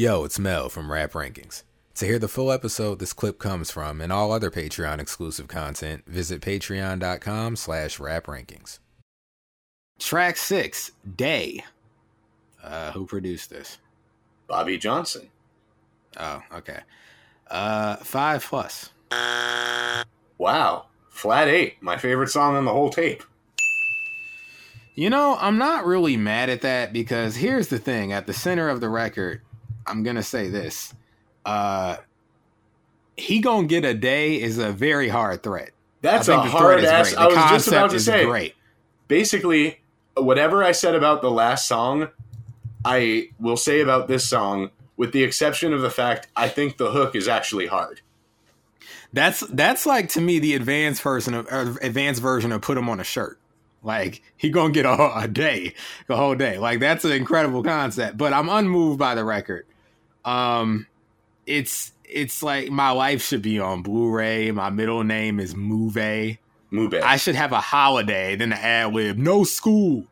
Yo, it's Mel from Rap Rankings. To hear the full episode this clip comes from and all other Patreon exclusive content, visit patreon.com slash raprankings. Track 6, Day. Uh, who produced this? Bobby Johnson. Oh, okay. Uh, 5 plus. Wow. Flat eight. My favorite song on the whole tape. You know, I'm not really mad at that because here's the thing. At the center of the record, I'm gonna say this. Uh he gonna get a day is a very hard threat. That's a hard ass. I was just about to say. great. Basically, whatever I said about the last song, I will say about this song, with the exception of the fact I think the hook is actually hard. That's that's like to me the advanced version of or advanced version of put him on a shirt. Like he gonna get a, a day, a whole day. Like that's an incredible concept. But I'm unmoved by the record. Um, it's it's like my life should be on Blu-ray. My middle name is Move. Move I should have a holiday. Then the ad lib, no school.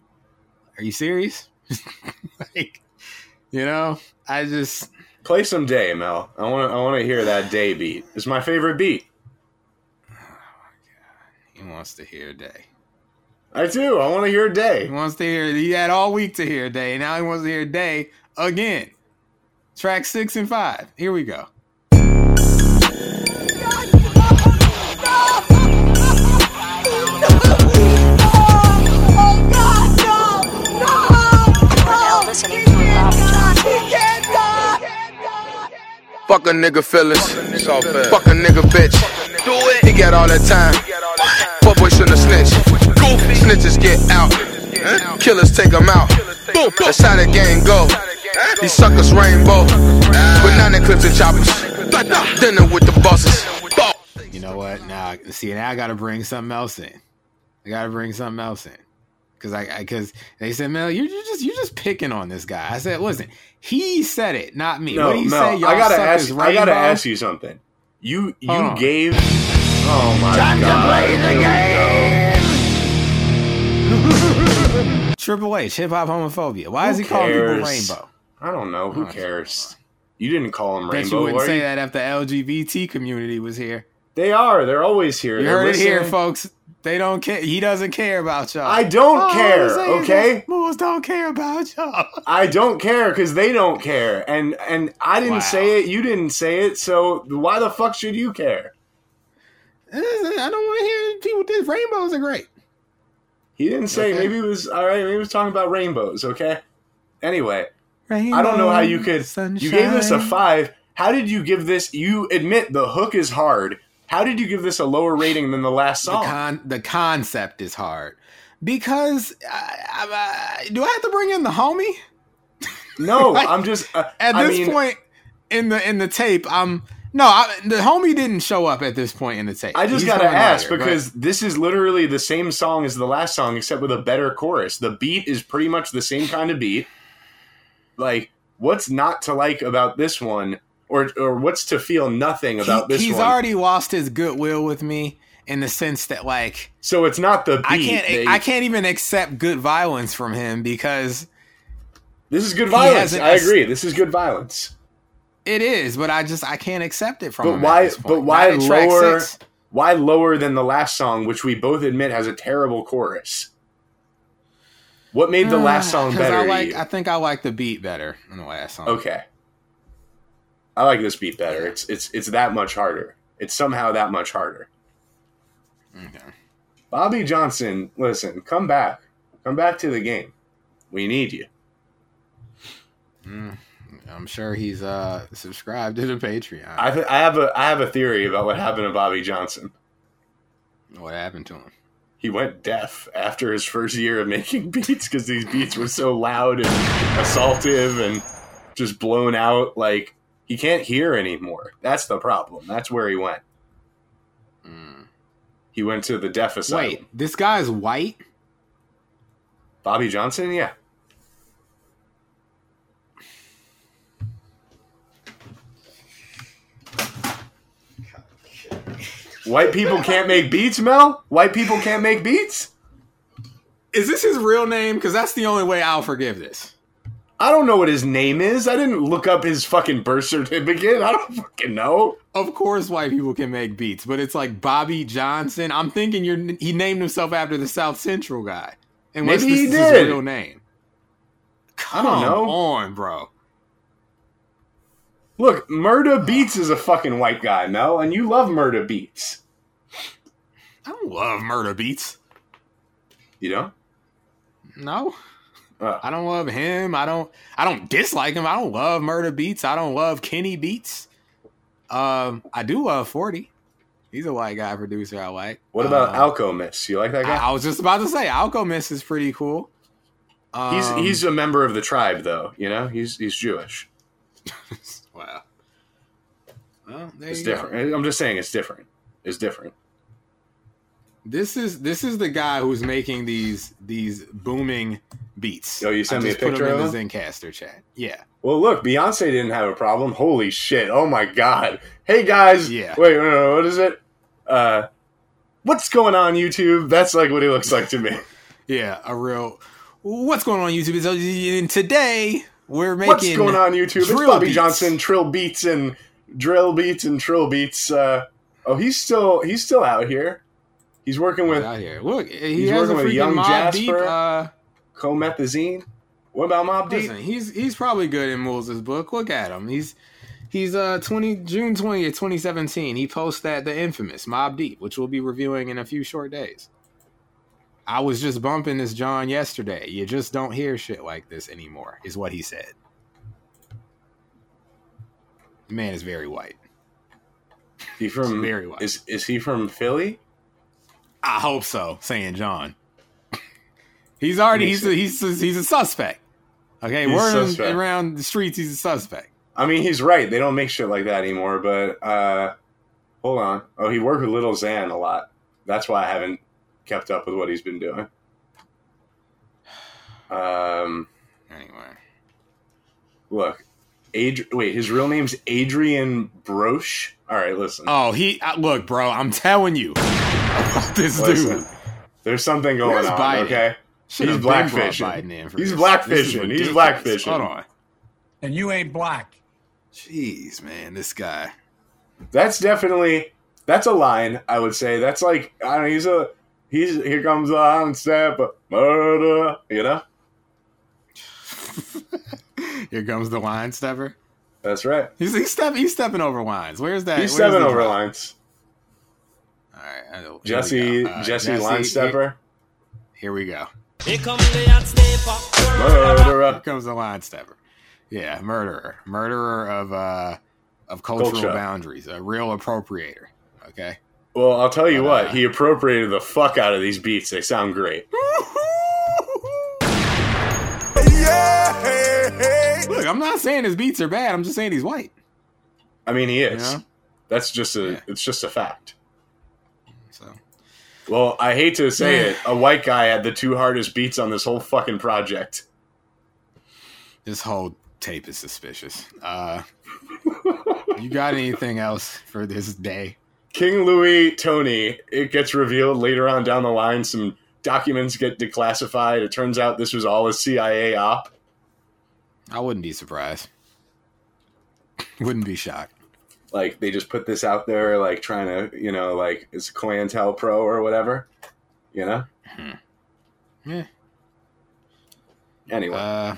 Are you serious? like, you know, I just Play some day, Mel. I want to. I want to hear that day beat. It's my favorite beat. Oh my god, he wants to hear day. I do. I want to hear day. He wants to hear. He had all week to hear day. Now he wants to hear day again. Track six and five. Here we go. now listening to a Bobby Johnson. Fuck a nigga feelings. Fuck a nigga bitch. Do it. He got all that time. Fuck boy shouldn't have snitched. Snitches get out. Killers take them out. That's how the game go. These suckers rainbow. Banana clips and choppers. Dinner with the bosses. You know what? Now, see, now I got to bring something else in. I got to bring something else in because I because they said, Mel, you you just you're just picking on this guy. I said, listen, he said it, not me. No, what do you Mel. say? Y'all I gotta ask. as I gotta ask you something. You you Hold on. gave. Oh my god. Here we go. Triple H, hip hop homophobia. Why Who is he calling people cares? rainbow? I don't know. Who Oh, cares? You didn't call them Bet you wouldn't say that if the LGBT community was here. They are. They're always here. You They're heard it here, folks. They don't care. He doesn't care about y'all. I don't All I'm care. saying is Okay. that don't care about y'all. I don't care because they don't care, and and I didn't Wow. say it. You didn't say it. So why the fuck should you care? I don't want to hear people. This rainbows are great. He didn't say. Okay. Maybe it was all right. Maybe he was talking about rainbows. Okay. Anyway, I don't know how you could. You gave this a five. How did you give this? You admit the hook is hard. How did you give this a lower rating than the last The, song? con- the concept is hard because I, I, I- do I have to bring in the homie no, Like, I'm just. Uh, at I this mean, point in the in the tape? I'm no, I, the homie didn't show up at this point in the tape. I just He's gotta ask later, but- because this is literally the same song as the last song, except with a better chorus. The beat is pretty much the same kind of beat. Like, what's not to like about this one, or or what's to feel nothing about he- this he's one? already lost his goodwill with me in the sense that like so it's not the beat. I can't They- I can't even accept good violence from him because This is good violence. I agree. This is good violence. it is, but I just I can't accept it from But him. why? At this point. But why Not at track lower? Why lower than the last song, which we both admit has a terrible chorus? What made the last song 'Cause better? I like? I think I like the beat better than the last song. Okay. I like this beat better. It's it's it's that much harder. It's somehow that much harder. Okay. Bobby Johnson, listen, come back. Come back to the game. We need you. I'm sure he's uh subscribed to the Patreon. I th- I have a I have a theory about what happened to Bobby Johnson. what happened to him? He went deaf after his first year of making beats because these beats were so loud and assaultive and just blown out. Like he can't hear anymore. That's the problem. That's where he went. Hmm. He went to the deaf asylum. Wait, this guy's white? Bobby Johnson, yeah. White people can't make beats, Mel? White people can't make beats? Is this his real name? Because that's the only way I'll forgive this. I don't know what his name is. I didn't look up his fucking birth certificate. I don't fucking know. Of course, white people can make beats, but it's like Bobby Johnson. I'm thinking you're he named himself after the South Central guy, And Maybe this he did. his real name. I don't know. Come on, bro. Look, Murda Beats is a fucking white guy, Mel, and you love Murda Beats. I don't love Murda Beats. You know? No, Uh, I don't love him. I don't. I don't dislike him. I don't love Murda Beats. I don't love Kenny beats. Um, I do love Forty. He's a white guy producer. I like. what about Um, Alchemist? You like that guy? I was just about to say Alchemist is pretty cool. Um, he's he's a member of the tribe, though. You know, he's he's Jewish. wow. Well, there It's you go. different. I'm just saying, it's different. It's different. This is this is the guy who's making these these booming beats. Yo, you sent me a put picture them of in the Zencastr chat. Yeah. Well, look, Beyonce didn't have a problem. Holy shit! Oh my god! Hey guys, Yeah. Wait, no, no, what is it? Uh, what's going on YouTube? That's like what he looks like to me. Yeah, a real. What's going on YouTube? So, and today we're making. What's going on YouTube? It's Bobby beats. Johnson, Trill Beats and Drill Beats and Trill Beats. Uh, oh, he's still he's still out here. He's working with out here. Look, he He's has a working with young Mobb Deep. Uh, Comethazine. What about Mobb Deep? listen, he's he's probably good in Moles' book. Look at him. He's he's uh twenty June twentieth, twenty seventeen. He posts that the infamous Mobb Deep, which we'll be reviewing in a few short days. I was just bumping this John yesterday. You just don't hear shit like this anymore, is what he said. The man is very white. He from very white. is is he from Philly? I hope so, saying John. he's already he's a, he's a, he's a suspect. Okay, He's word suspect. around the streets, he's a suspect. I mean, he's right. They don't make shit like that anymore. But uh, hold on. Oh, he worked with Lil Xan a lot. That's why I haven't kept up with what he's been doing. Um, Anyway, look, Adri- wait, his real name's Adrian Broche. All right, listen. oh he uh, look, bro, I'm telling you, about this Listen. dude. There's something going Where's on. Biden? Okay, Should've He's been brought blackfishing. Biden in He's this. blackfishing. He's ridiculous. blackfishing. Hold on, And you ain't black. jeez, man, this guy. that's definitely that's a line. I would say that's like I don't know. He's a he's here comes on step murder. You know, Here comes the line stepper. that's right. He's he's, step, he's stepping over lines. Where's that? He's where's stepping over drop? lines. All right, I know. Here we Jesse go. All right, Jesse line stepper. Here we go. Here come the hot stepper. Murderer. Here comes the line stepper. Yeah, murderer, murderer of uh of cultural Culture. boundaries, a real appropriator. Okay. Well, I'll tell you Uh, what. He appropriated the fuck out of these beats. They sound great. Look, I'm not saying his beats are bad. I'm just saying he's white. I mean, he is. Yeah. That's just a. Yeah. It's just a fact. So Well, I hate to say it, a white guy had the two hardest beats on this whole fucking project. this whole tape is suspicious. Uh, you got anything else for this day? King Louis Tony, it gets revealed later on down the line, some documents get declassified. It turns out this was all a CIA op. I wouldn't be surprised. wouldn't be shocked. Like, they just put this out there, like, trying to, you know, like, it's COINTELPRO or whatever. You know? Yeah. Anyway, Uh,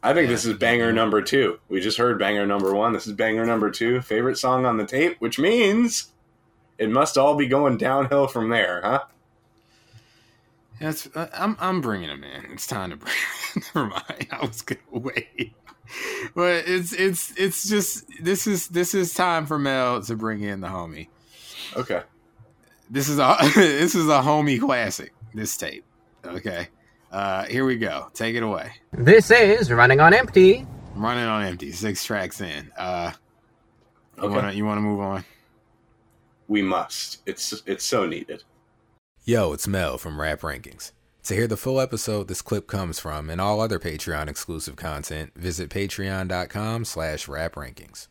I think this is banger number two. We just heard banger number one. This is banger number two. Favorite song on the tape, which means it must all be going downhill from there, huh? That's uh, I'm I'm bringing him in. It's time to bring. Never mind. I was gonna wait, but it's it's it's just this is this is time for Mel to bring in the homie. Okay. This is a this is a homie classic. This tape. Okay. Uh, here we go. Take it away. This is Running on Empty. Running on empty. Six tracks in. Uh, you Okay. wanna you wanna move on? We must. It's it's so needed. Yo, it's Mel from Rap Rankings. To hear the full episode this clip comes from and all other Patreon exclusive content, visit patreon.com slash rap rankings.